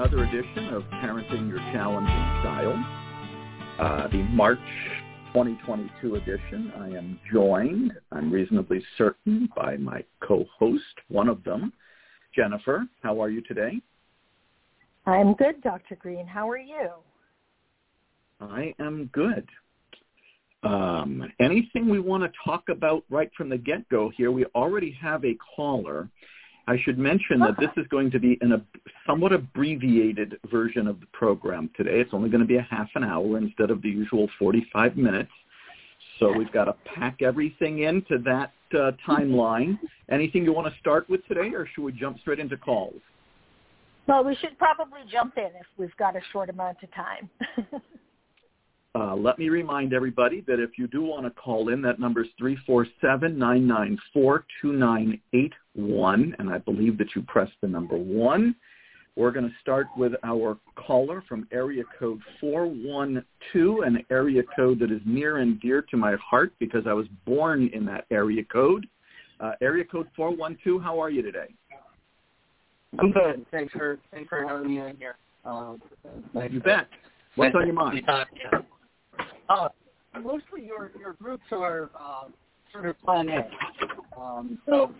Another edition of Parenting Your Challenging Child, uh, the March 2022 edition. I am joined, I'm reasonably certain, by my co-host, one of them, Jennifer. How are you today? I'm good, Dr. Greene. How are you? I am good. Um, anything we want to talk about right from the get-go here? We already have a caller. I should mention that this is going to be in a somewhat abbreviated version of the program today. It's only going to be a half an hour instead of the usual 45 minutes. So we've got to pack everything into that uh, timeline. Anything you want to start with today, or should we jump straight into calls? Well, we should probably jump in if we've got a short amount of time. Uh, let me remind everybody that if you do want to call in, that number is 347-994-2981, and I believe that you pressed the number 1. We're going to start with our caller from area code 412, an area code that is near and dear to my heart because I was born in that area code. Uh, area code 412, how are you today? I'm good. Thanks for thanks for having me in here. Um, You bet. What's on your mind? Uh, mostly your your groups are uh, sort of A. Um, so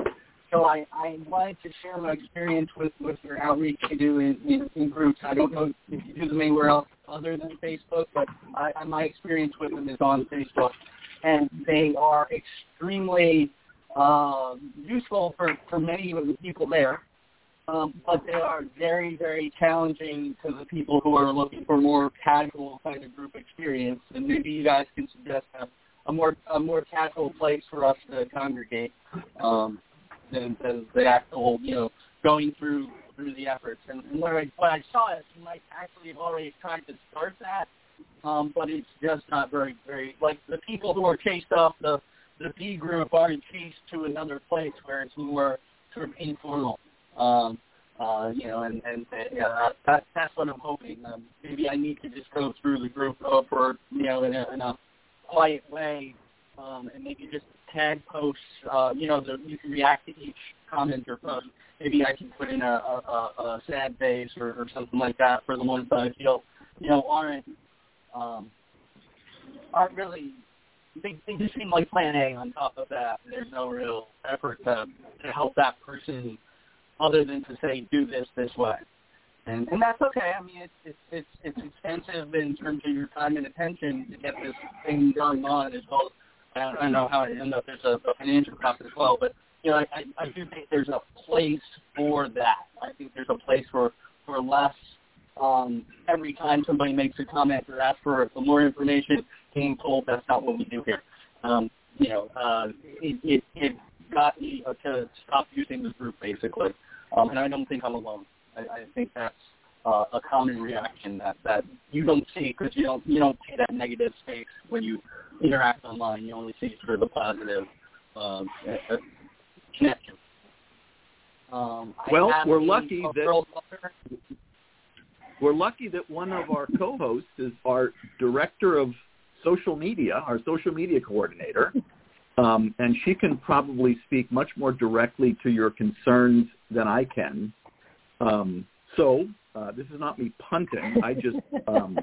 so I, I wanted to share my experience with, with your outreach you do in, in, in groups. I don't know if you do them anywhere else other than Facebook, but I, my experience with them is on Facebook, and they are extremely uh, useful for, for many of the people there um, but they are very, very challenging to the people who are looking for more casual kind of group experience. And maybe you guys can suggest a, a more a more casual place for us to congregate um, than, than the actual, you know, going through through the efforts. And, and what I what I saw is you might actually have already tried to start that, um, but it's just not very very like the people who are chased off the the B group are chased to another place where it's more sort of informal. Um, uh, you know, and and, and that, that, that's what I'm hoping. Um, maybe I need to just go through the group uh, for you know in a, in a quiet way, um, and maybe just tag posts. Uh, you know, the, you can react to each comment or post. Maybe I can put in a, a, a, a sad face or, or something like that for the ones that I feel you know aren't um, aren't really. They, they just seem like Plan A on top of that. There's no real effort to, to help that person other than to say do this this way. And and that's okay. I mean, it's it's it's it's expensive in terms of your time and attention to get this thing going on as well. I don't, I don't know how I know if there's a, a financial cost as well, but you know, I, I I do think there's a place for that. I think there's a place for for less. Um, every time somebody makes a comment or asks for, for more information, being told that's not what we do here. Um, you know, uh, it, it, it got me to stop using the group basically. Um, and I don't think I'm alone. I, I think that's uh, a common reaction that, that you don't see because you don't you don't see that negative space when you interact online. You only see sort of the positive uh, connection. Um, Well, we're lucky that- We're lucky that one of our co-hosts is our director of social media, our social media coordinator, um, and she can probably speak much more directly to your concerns than I can. Um, so uh, this is not me punting. I just um,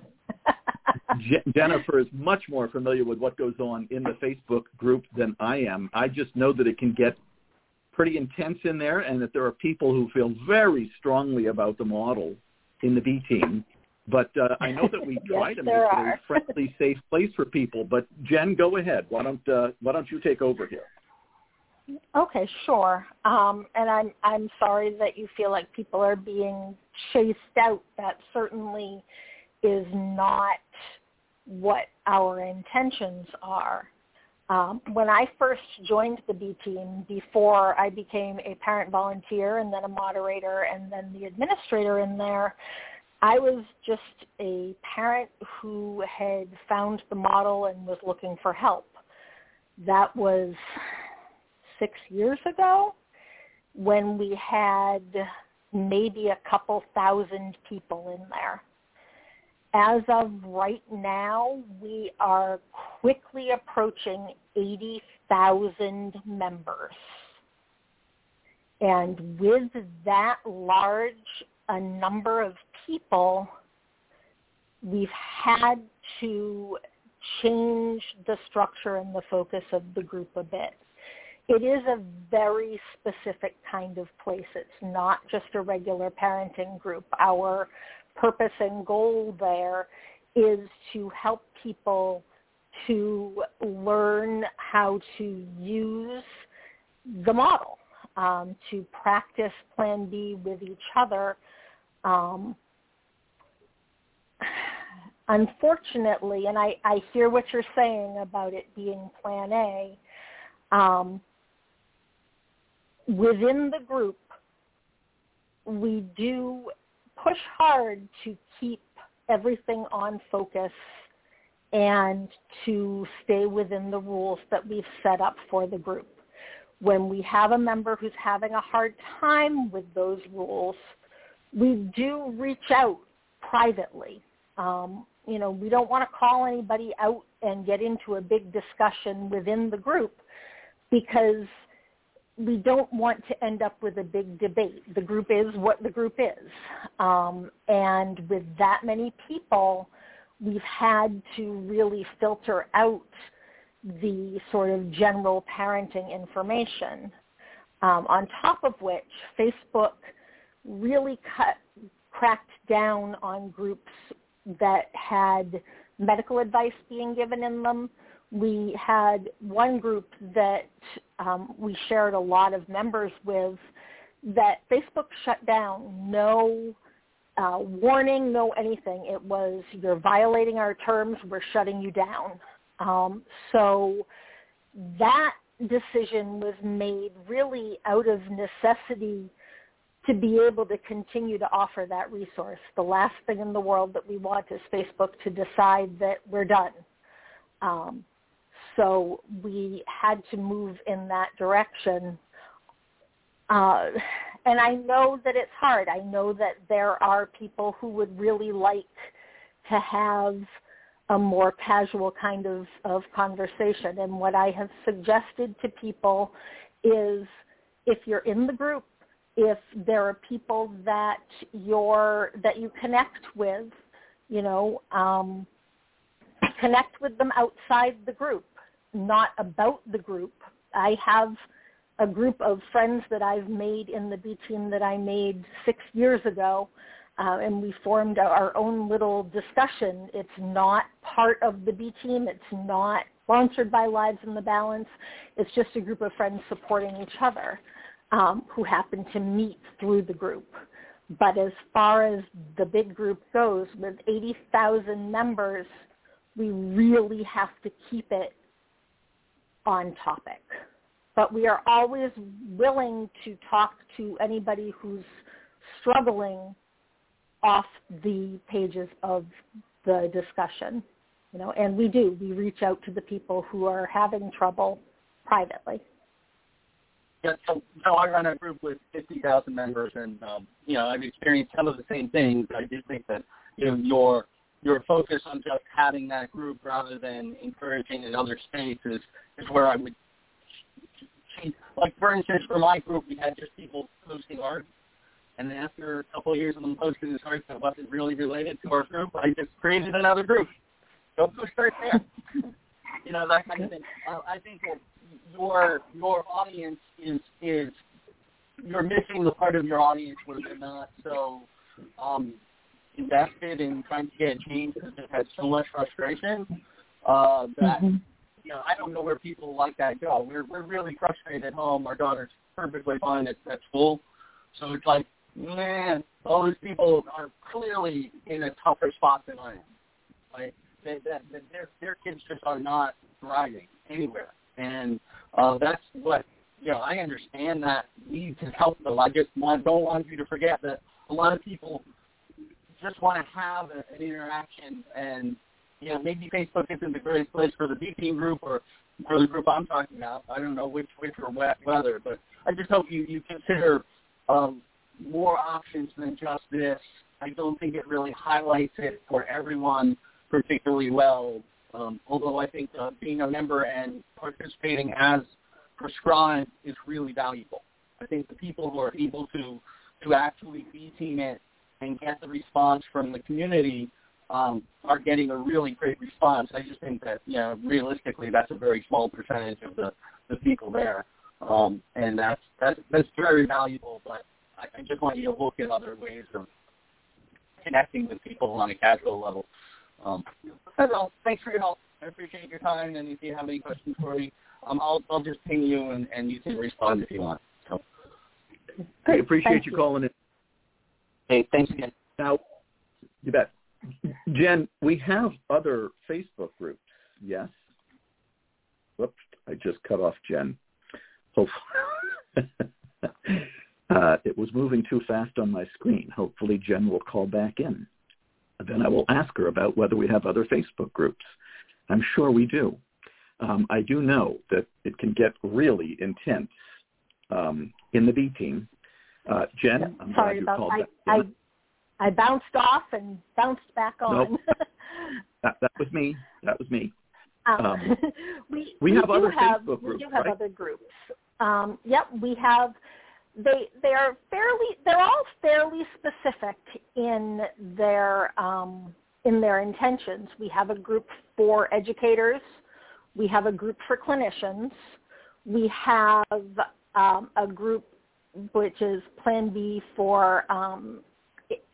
Je- Jennifer is much more familiar with what goes on in the Facebook group than I am. I just know that it can get pretty intense in there, and that there are people who feel very strongly about the model in the B team, But uh, I know that we Yes, try to make it a friendly, safe place for people. But Jen, go ahead. Why don't uh, Why don't you take over here? Okay, sure. Um, and I'm I'm sorry that you feel like people are being chased out. That certainly is not what our intentions are. Um, when I first joined the B team, before I became a parent volunteer and then a moderator and then the administrator in there, I was just a parent who had found the model and was looking for help. That was six years ago when we had maybe a couple thousand people in there. As of right now, we are quickly approaching 80,000 members. And with that large a number of people, we've had to change the structure and the focus of the group a bit. It is a very specific kind of place. It's not just a regular parenting group. Our purpose and goal there is to help people to learn how to use the model, um, to practice Plan B with each other. Um, unfortunately, and I, I hear what you're saying about it being Plan A, um, within the group, we do push hard to keep everything on focus and to stay within the rules that we've set up for the group. When we have a member who's having a hard time with those rules, we do reach out privately. Um, you know, we don't want to call anybody out and get into a big discussion within the group because we don't want to end up with a big debate. The group is what the group is. Um, and with that many people, we've had to really filter out the sort of general parenting information. Um, on top of which, Facebook really cut, cracked down on groups that had medical advice being given in them. We had one group that um, we shared a lot of members with that Facebook shut down. No uh, warning, no anything. It was you're violating our terms. We're shutting you down. Um, so that decision was made really out of necessity to be able to continue to offer that resource. The last thing in the world that we want is Facebook to decide that we're done. Um, so we had to move in that direction. Uh, and I know that it's hard. I know that there are people who would really like to have a more casual kind of, of conversation. And what I have suggested to people is if you're in the group, if there are people that you're that you connect with, you know, um, connect with them outside the group, not about the group. I have a group of friends that I've made in the B team that I made six years ago, uh, and we formed our own little discussion. It's not part of the B team. It's not sponsored by Lives in the Balance. It's just a group of friends supporting each other um, who happen to meet through the group. But as far as the big group goes, with 80,000 members, we really have to keep it on topic. But we are always willing to talk to anybody who's struggling off the pages of the discussion. You know, and we do. We reach out to the people who are having trouble privately. Yeah, so, so I run a group with 50,000 members, and um, you know I've experienced some of the same things. I do think that you know your your focus on just having that group rather than encouraging in other spaces is where I would change. Like for instance, for my group, we had just people posting art, and after a couple of years of them posting this art that wasn't really related to our group, I just created another group. Don't go start there. you know that kind of thing. Uh, I think that your your audience is is you're missing the part of your audience where they're not so um, invested in trying to get change because they've had so much frustration uh, that Mhm. you know I don't know where people like that go. We're we're really frustrated at home. Our daughter's perfectly fine at, at school, so it's like man, all these people are clearly in a tougher spot than I am. Like they, that, that their their kids just are not thriving anywhere, and uh, that's what you know. I understand that need to help them. I just want don't want you to forget that a lot of people just want to have a, an interaction, and you know maybe Facebook isn't the greatest place for the B team group or for the group I'm talking about. I don't know which which or wet whether, but I just hope you you consider um, more options than just this. I don't think it really highlights it for everyone particularly well. Um, although I think uh, being a member and participating as prescribed is really valuable. I think the people who are able to to actually be team it and get the response from the community um, are getting a really great response. I just think that, you know, realistically, that's a very small percentage of the, the people there, um, and that's that's that's very valuable. But I, I just want you to look at other ways of connecting with people on a casual level. Um, that's all. Thanks for your help. I appreciate your time, and if you have any questions for me, um, I'll I'll just ping you, and, and you can respond if you want. So, I appreciate Thank you you. calling in. hey, thanks again. Now, you bet. Jen, we have other Facebook groups, yes? Whoops, I just cut off Jen. Hopefully. uh, it was moving too fast on my screen. Hopefully Jen will call back in. Then I will ask her about whether we have other Facebook groups. I'm sure we do. Um, I do know that it can get really intense um, in the B team. Uh, Jen, I'm Sorry glad you about called I, back I. I bounced off and bounced back on. That, that was me. That was me. Um, Um, we we have do other have, Facebook we do have right? other groups. Um, yep, we have. They they are fairly. They're all fairly specific in their um, in their intentions. We have a group for educators. We have a group for clinicians. We have um, a group which is Plan B for um,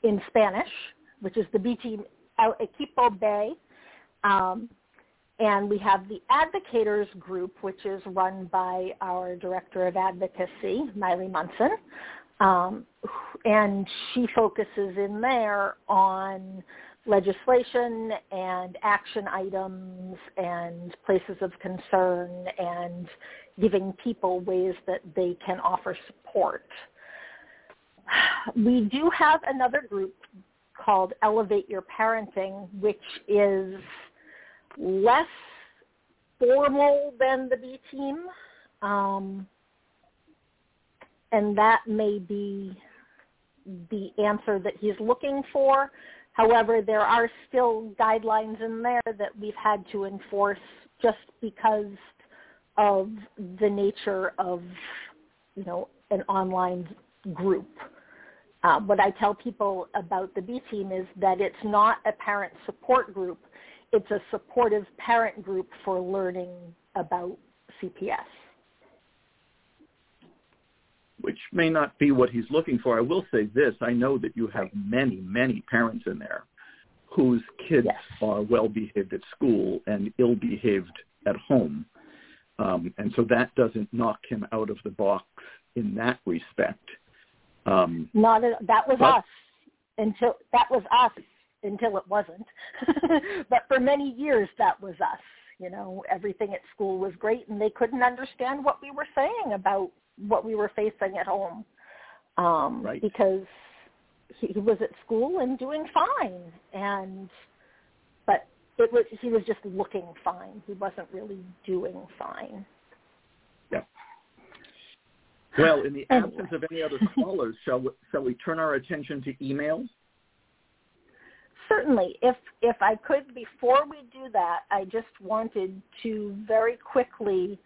in Spanish, which is the B team out Equipo B. And we have the advocators group, which is run by our director of advocacy, Miley Munson. Um, and she focuses in there on legislation and action items and places of concern and giving people ways that they can offer support. We do have another group called Elevate Your Parenting, which is less formal than the B team. Um, and that may be the answer that he's looking for. However, there are still guidelines in there that we've had to enforce just because of the nature of, you know, an online group. Uh, what I tell people about the B team is that it's not a parent support group. It's a supportive parent group for learning about CPS. which may not be what he's looking for. I will say this. I know that you have many, many parents in there whose kids Yes. are well behaved at school and ill behaved at home. Um, and so that doesn't knock him out of the box in that respect. Um, Not a, that was But- us until that was us until it wasn't. but for many years that was us. You know, everything at school was great and they couldn't understand what we were saying about what we were facing at home. Um Right. because he, he was at school and doing fine and but it was he was just looking fine. He wasn't really doing fine. yeah. Well, in the absence of any other callers, shall we, shall we turn our attention to email? Certainly. If if I could, before we do that, I just wanted to very quickly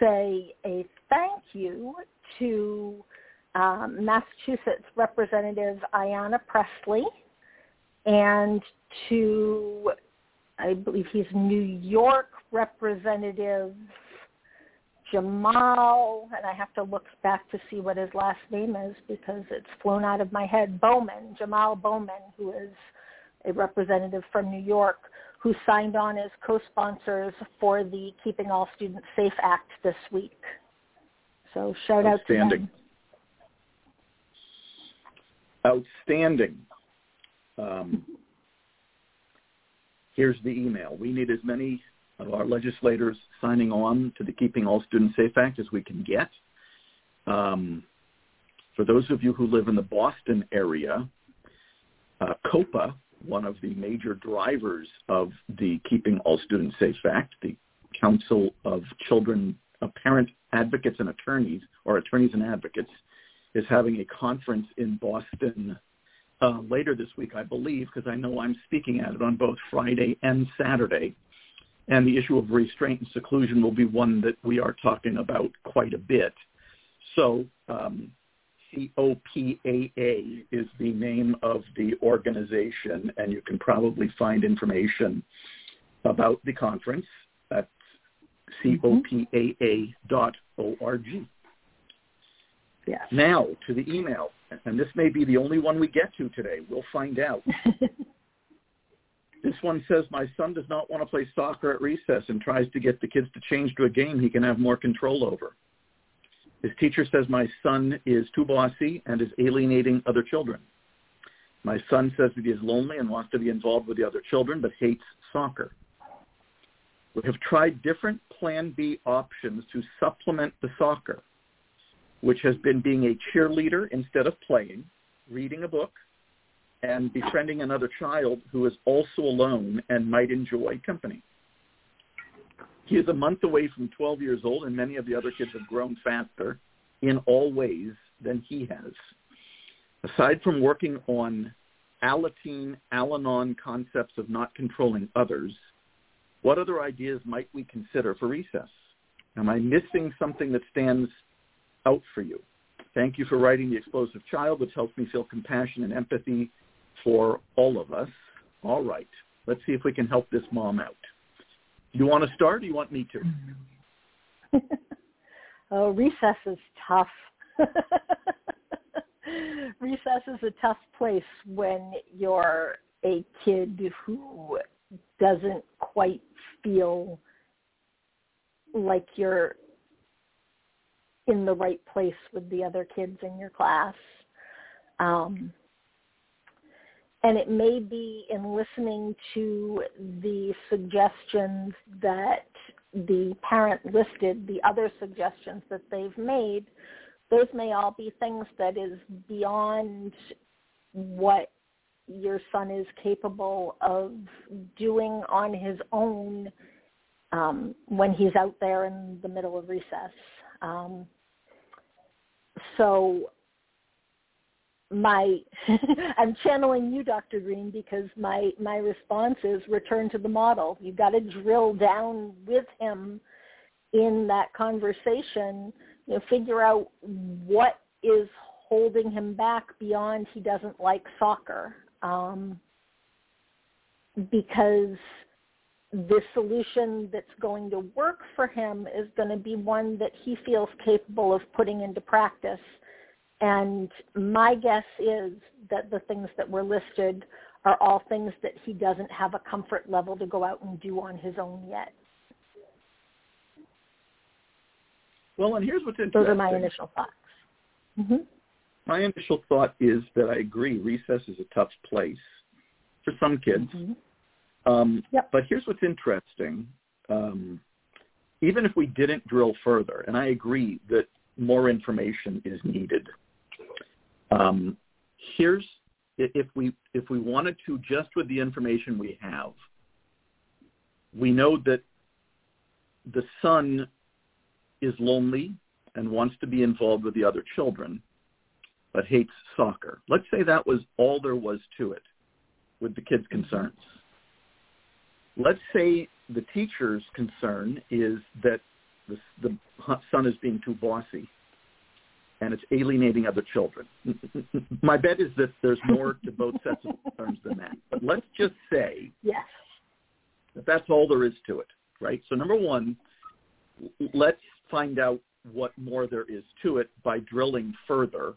say a thank you to um, Massachusetts Representative Ayanna Pressley and to, I believe he's New York Representative Jamal, and I have to look back to see what his last name is because it's flown out of my head. Bowman, Jamal Bowman, who is a representative from New York, who signed on as co-sponsors for the Keeping All Students Safe Act this week. So shout out to them. Outstanding. Um, here's the email. We need as many of our legislators signing on to the Keeping All Students Safe Act as we can get. Um, for those of you who live in the Boston area, uh, COPAA, one of the major drivers of the Keeping All Students Safe Act, the Council of Children, uh, Parent Advocates and Attorneys, or Attorneys and Advocates, is having a conference in Boston uh, later this week, I believe, because I know I'm speaking at it on both Friday and Saturday. And the issue of restraint and seclusion will be one that we are talking about quite a bit. So um, COPAA is the name of the organization, and you can probably find information about the conference at copaa.org. Yes. Now to the email, and this may be the only one we get to today. We'll find out. this one says, my son does not want to play soccer at recess and tries to get the kids to change to a game he can have more control over. His teacher says my son is too bossy and is alienating other children. My son says that he is lonely and wants to be involved with the other children, but hates soccer. We have tried different Plan B options to supplement the soccer which has been being a cheerleader instead of playing, reading a book, and befriending another child who is also alone and might enjoy company. He is a month away from 12 years old, and many of the other kids have grown faster in all ways than he has. Aside from working on Alateen, Al-Anon concepts of not controlling others, what other ideas might we consider for recess? Am I missing something that stands out for you. Thank you for writing The Explosive Child, which helps me feel compassion and empathy for all of us. All right. Let's see if we can help this mom out. You want to start or you want me to? oh, recess is tough. recess is a tough place when you're a kid who doesn't quite feel like you're in the right place with the other kids in your class. Um, and it may be in listening to the suggestions that the parent listed, the other suggestions that they've made, those may all be things that is beyond what your son is capable of doing on his own um, when he's out there in the middle of recess. Um, so my I'm channeling you, Dr. Greene, because my my response is return to the model. You've got to drill down with him in that conversation. You know, figure out what is holding him back beyond he doesn't like soccer, um, because the solution that's going to work for him is going to be one that he feels capable of putting into practice. And my guess is that the things that were listed are all things that he doesn't have a comfort level to go out and do on his own yet. Well, and here's what's interesting. Those are my initial thoughts. Mm-hmm. My initial thought is that I agree recess is a tough place for some kids. Mm-hmm um, yep. But here's what's interesting. Um, even if we didn't drill further, and I agree that more information is needed. Um, here's if we if we wanted to just with the information we have, we know that the son is lonely and wants to be involved with the other children, but hates soccer. Let's say that was all there was to it with the kid's concerns let's say the teacher's concern is that the, the son is being too bossy and it's alienating other children. My bet is that there's more to both sets of concerns than that. But let's just say yes. that that's all there is to it, right? So number one, let's find out what more there is to it by drilling further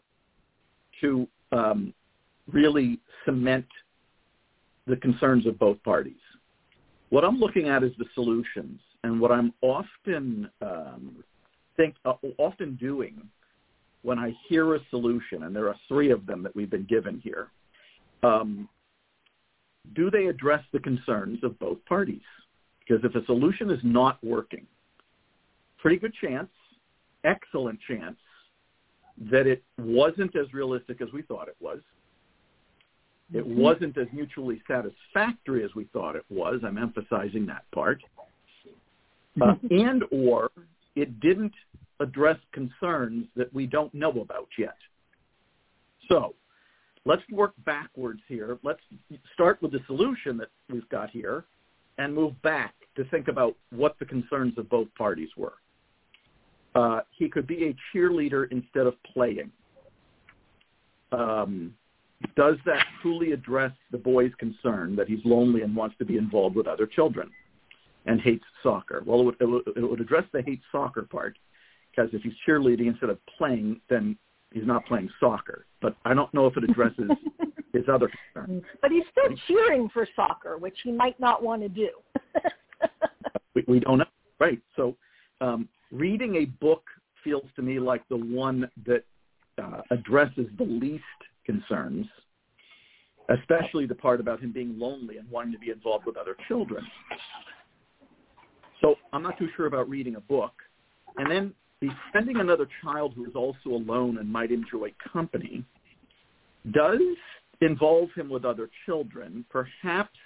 to um, really cement the concerns of both parties. What I'm looking at is the solutions, and what I'm often um, think uh, often doing when I hear a solution, and there are three of them that we've been given here. Um, do they address the concerns of both parties? Because if a solution is not working, pretty good chance, excellent chance, that it wasn't as realistic as we thought it was. It mm-hmm. wasn't as mutually satisfactory as we thought it was. I'm emphasizing that part. Uh, and or it didn't address concerns that we don't know about yet. So let's work backwards here. Let's start with the solution that we've got here and move back to think about what the concerns of both parties were. Uh, he could be a cheerleader instead of playing. Um, does that truly address the boy's concern that he's lonely and wants to be involved with other children and hates soccer? Well, it would, it would, address the hate soccer part because if he's cheerleading instead of playing, then he's not playing soccer. But I don't know if it addresses his other concerns. But he's still cheering for soccer, which he might not want to do. we, we don't know, right? So um, reading a book feels to me like the one that uh, addresses the least concerns, especially the part about him being lonely and wanting to be involved with other children. So I'm not too sure about reading a book. And then befriending another child who is also alone and might enjoy company does involve him with other children, perhaps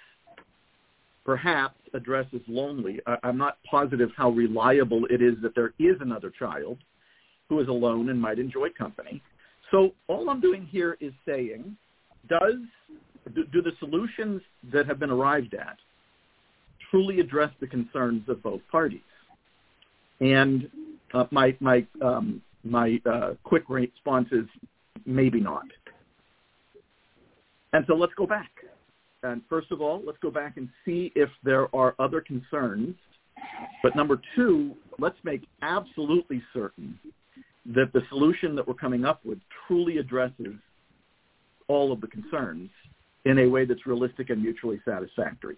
perhaps addresses lonely. I, I'm not positive how reliable it is that there is another child who is alone and might enjoy company. So all I'm doing here is saying, does do, do the solutions that have been arrived at truly address the concerns of both parties? And uh, my my um, my uh, quick response is maybe not. And so let's go back. And first of all, let's go back and see if there are other concerns. But number two, let's make absolutely certain that the solution that we're coming up with truly addresses all of the concerns in a way that's realistic and mutually satisfactory.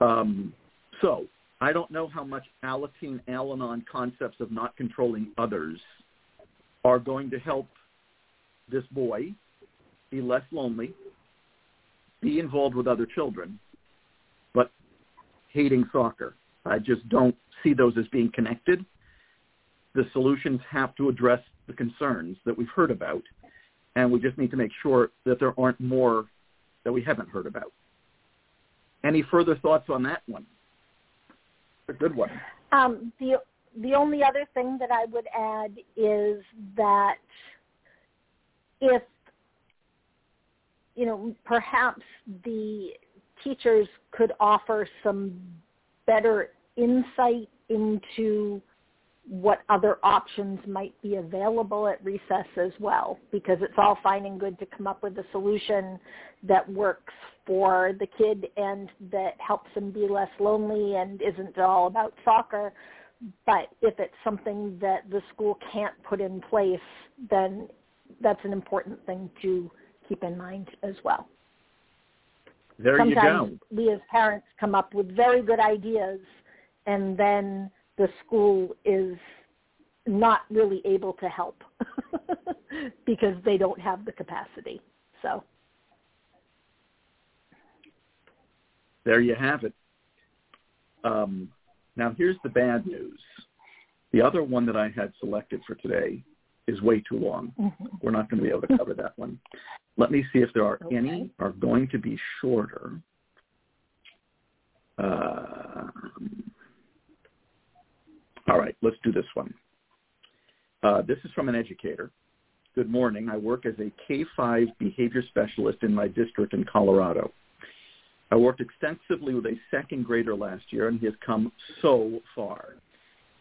Um, so I don't know how much Alateen Al-Anon concepts of not controlling others are going to help this boy be less lonely, be involved with other children, but hating soccer. I just don't see those as being connected the solutions have to address the concerns that we've heard about, and we just need to make sure that there aren't more that we haven't heard about. Any further thoughts on that one? A good one. Um, the the only other thing that I would add is that if you know perhaps the teachers could offer some better insight into what other options might be available at recess as well because it's all fine and good to come up with a solution that works for the kid and that helps him be less lonely and isn't all about soccer. But if it's something that the school can't put in place then that's an important thing to keep in mind as well. There Sometimes you go. We as parents come up with very good ideas and then the school is not really able to help because they don't have the capacity. So there you have it. Um, now here's the bad news. The other one that I had selected for today is way too long. Mm-hmm. We're not going to be able to cover that one. Let me see if there are okay. any are going to be shorter. Uh, all right, let's do this one. Uh, this is from an educator. Good morning. I work as a K-5 behavior specialist in my district in Colorado. I worked extensively with a second grader last year, and he has come so far.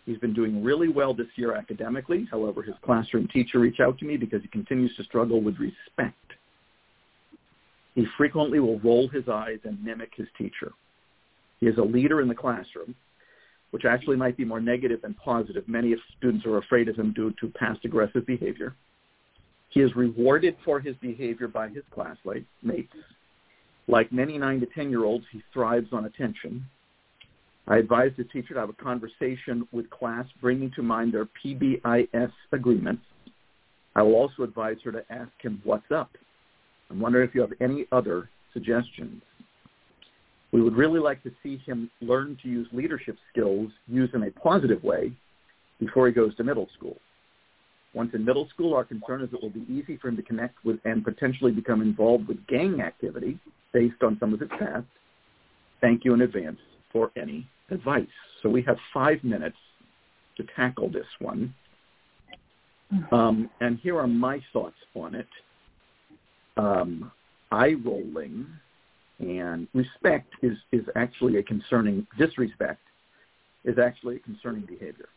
He's been doing really well this year academically. However, his classroom teacher reached out to me because he continues to struggle with respect. He frequently will roll his eyes and mimic his teacher. He is a leader in the classroom, which actually might be more negative than positive. Many students are afraid of him due to past aggressive behavior. He is rewarded for his behavior by his classmates. Like many 9 to 10-year-olds, he thrives on attention. I advise the teacher to have a conversation with class, bringing to mind their PBIS agreements. I will also advise her to ask him what's up. I'm wondering if you have any other suggestions. We would really like to see him learn to use leadership skills used in a positive way before he goes to middle school. Once in middle school, our concern is it will be easy for him to connect with and potentially become involved with gang activity based on some of his past. Thank you in advance for any advice. So we have five minutes to tackle this one. Um, and here are my thoughts on it. Um, eye rolling and respect is, is actually a concerning, disrespect is actually a concerning behavior.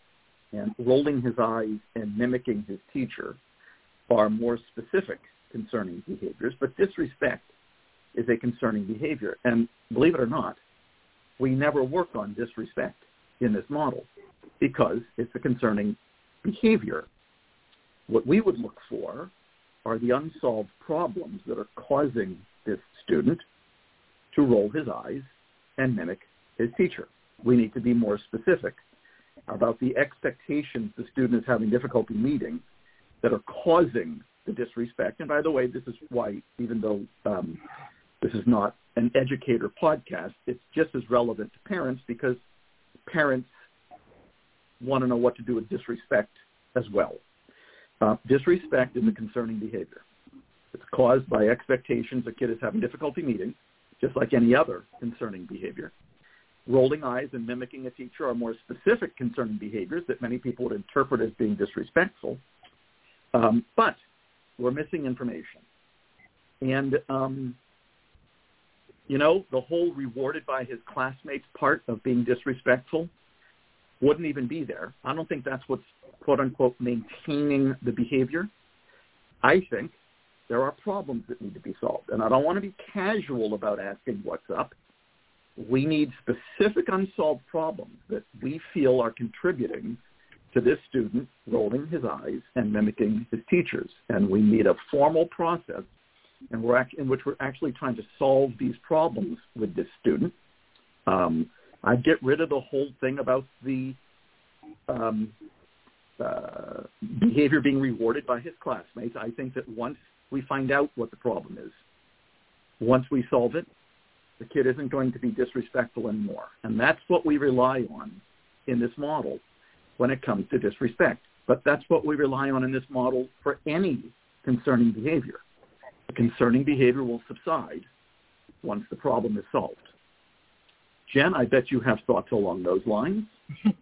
And rolling his eyes and mimicking his teacher are more specific concerning behaviors, but disrespect is a concerning behavior. And believe it or not, we never work on disrespect in this model because it's a concerning behavior. What we would look for are the unsolved problems that are causing this student to roll his eyes and mimic his teacher. We need to be more specific about the expectations the student is having difficulty meeting that are causing the disrespect. And by the way, this is why, even though um, this is not an educator podcast, it's just as relevant to parents because parents want to know what to do with disrespect as well. Uh, disrespect is a concerning behavior. It's caused by expectations a kid is having difficulty meeting, just like any other concerning behavior. Rolling eyes and mimicking a teacher are more specific concerning behaviors that many people would interpret as being disrespectful. Um, but we're missing information. And, um, you know, the whole rewarded by his classmates part of being disrespectful wouldn't even be there. I don't think that's what's quote unquote maintaining the behavior. I think there are problems that need to be solved. And I don't want to be casual about asking what's up we need specific unsolved problems that we feel are contributing to this student rolling his eyes and mimicking his teachers. And we need a formal process and we're act- in which we're actually trying to solve these problems with this student. Um, I get rid of the whole thing about the um, uh, behavior being rewarded by his classmates. I think that once we find out what the problem is, once we solve it, the kid isn't going to be disrespectful anymore. And that's what we rely on in this model when it comes to disrespect. But that's what we rely on in this model for any concerning behavior. The concerning behavior will subside once the problem is solved. Jen, I bet you have thoughts along those lines.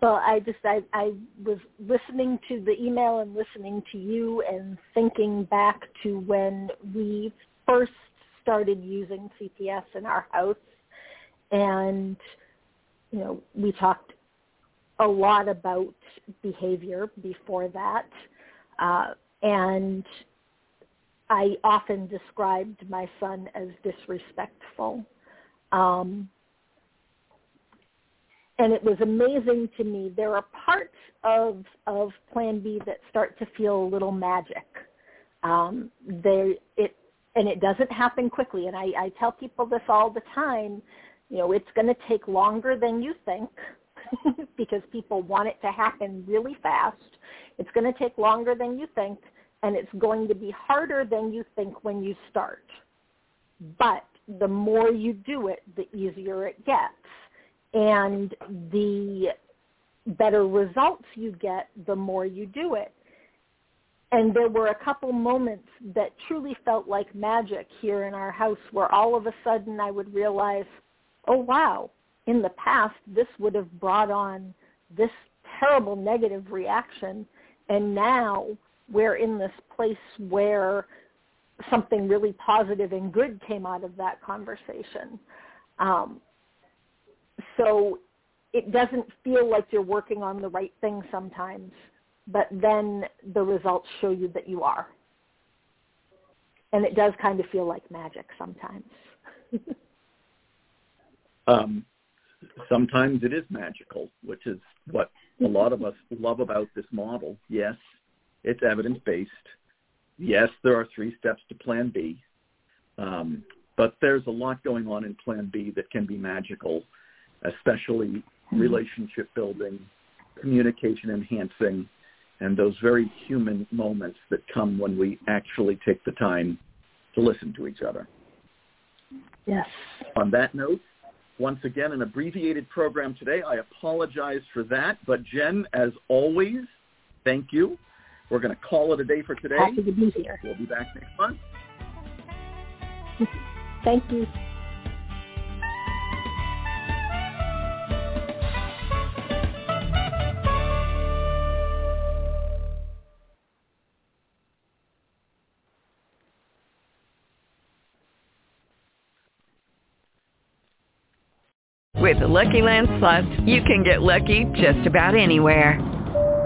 well, I just I, I was listening to the email and listening to you and thinking back to when we first started using CPS in our house, and you know we talked a lot about behavior before that, uh, and I often described my son as disrespectful. Um, and it was amazing to me. There are parts of of Plan B that start to feel a little magic. Um, there, it and it doesn't happen quickly. And I, I tell people this all the time. You know, it's going to take longer than you think because people want it to happen really fast. It's going to take longer than you think, and it's going to be harder than you think when you start. But the more you do it, the easier it gets. And the better results you get, the more you do it and there were a couple moments that truly felt like magic here in our house where all of a sudden I would realize, oh wow, in the past this would have brought on this terrible negative reaction and now we're in this place where something really positive and good came out of that conversation. Um, so it doesn't feel like you're working on the right thing sometimes but then the results show you that you are. And it does kind of feel like magic sometimes. um, sometimes it is magical, which is what a lot of us love about this model. Yes, it's evidence-based. Yes, there are three steps to Plan B. Um, but there's a lot going on in Plan B that can be magical, especially relationship building, communication enhancing, and those very human moments that come when we actually take the time to listen to each other. Yes. On that note, once again, an abbreviated program today. I apologize for that. But Jen, as always, thank you. We're going to call it a day for today. Happy to be here. We'll be back next month. Thank you. With the Lucky Land Slots, you can get lucky just about anywhere.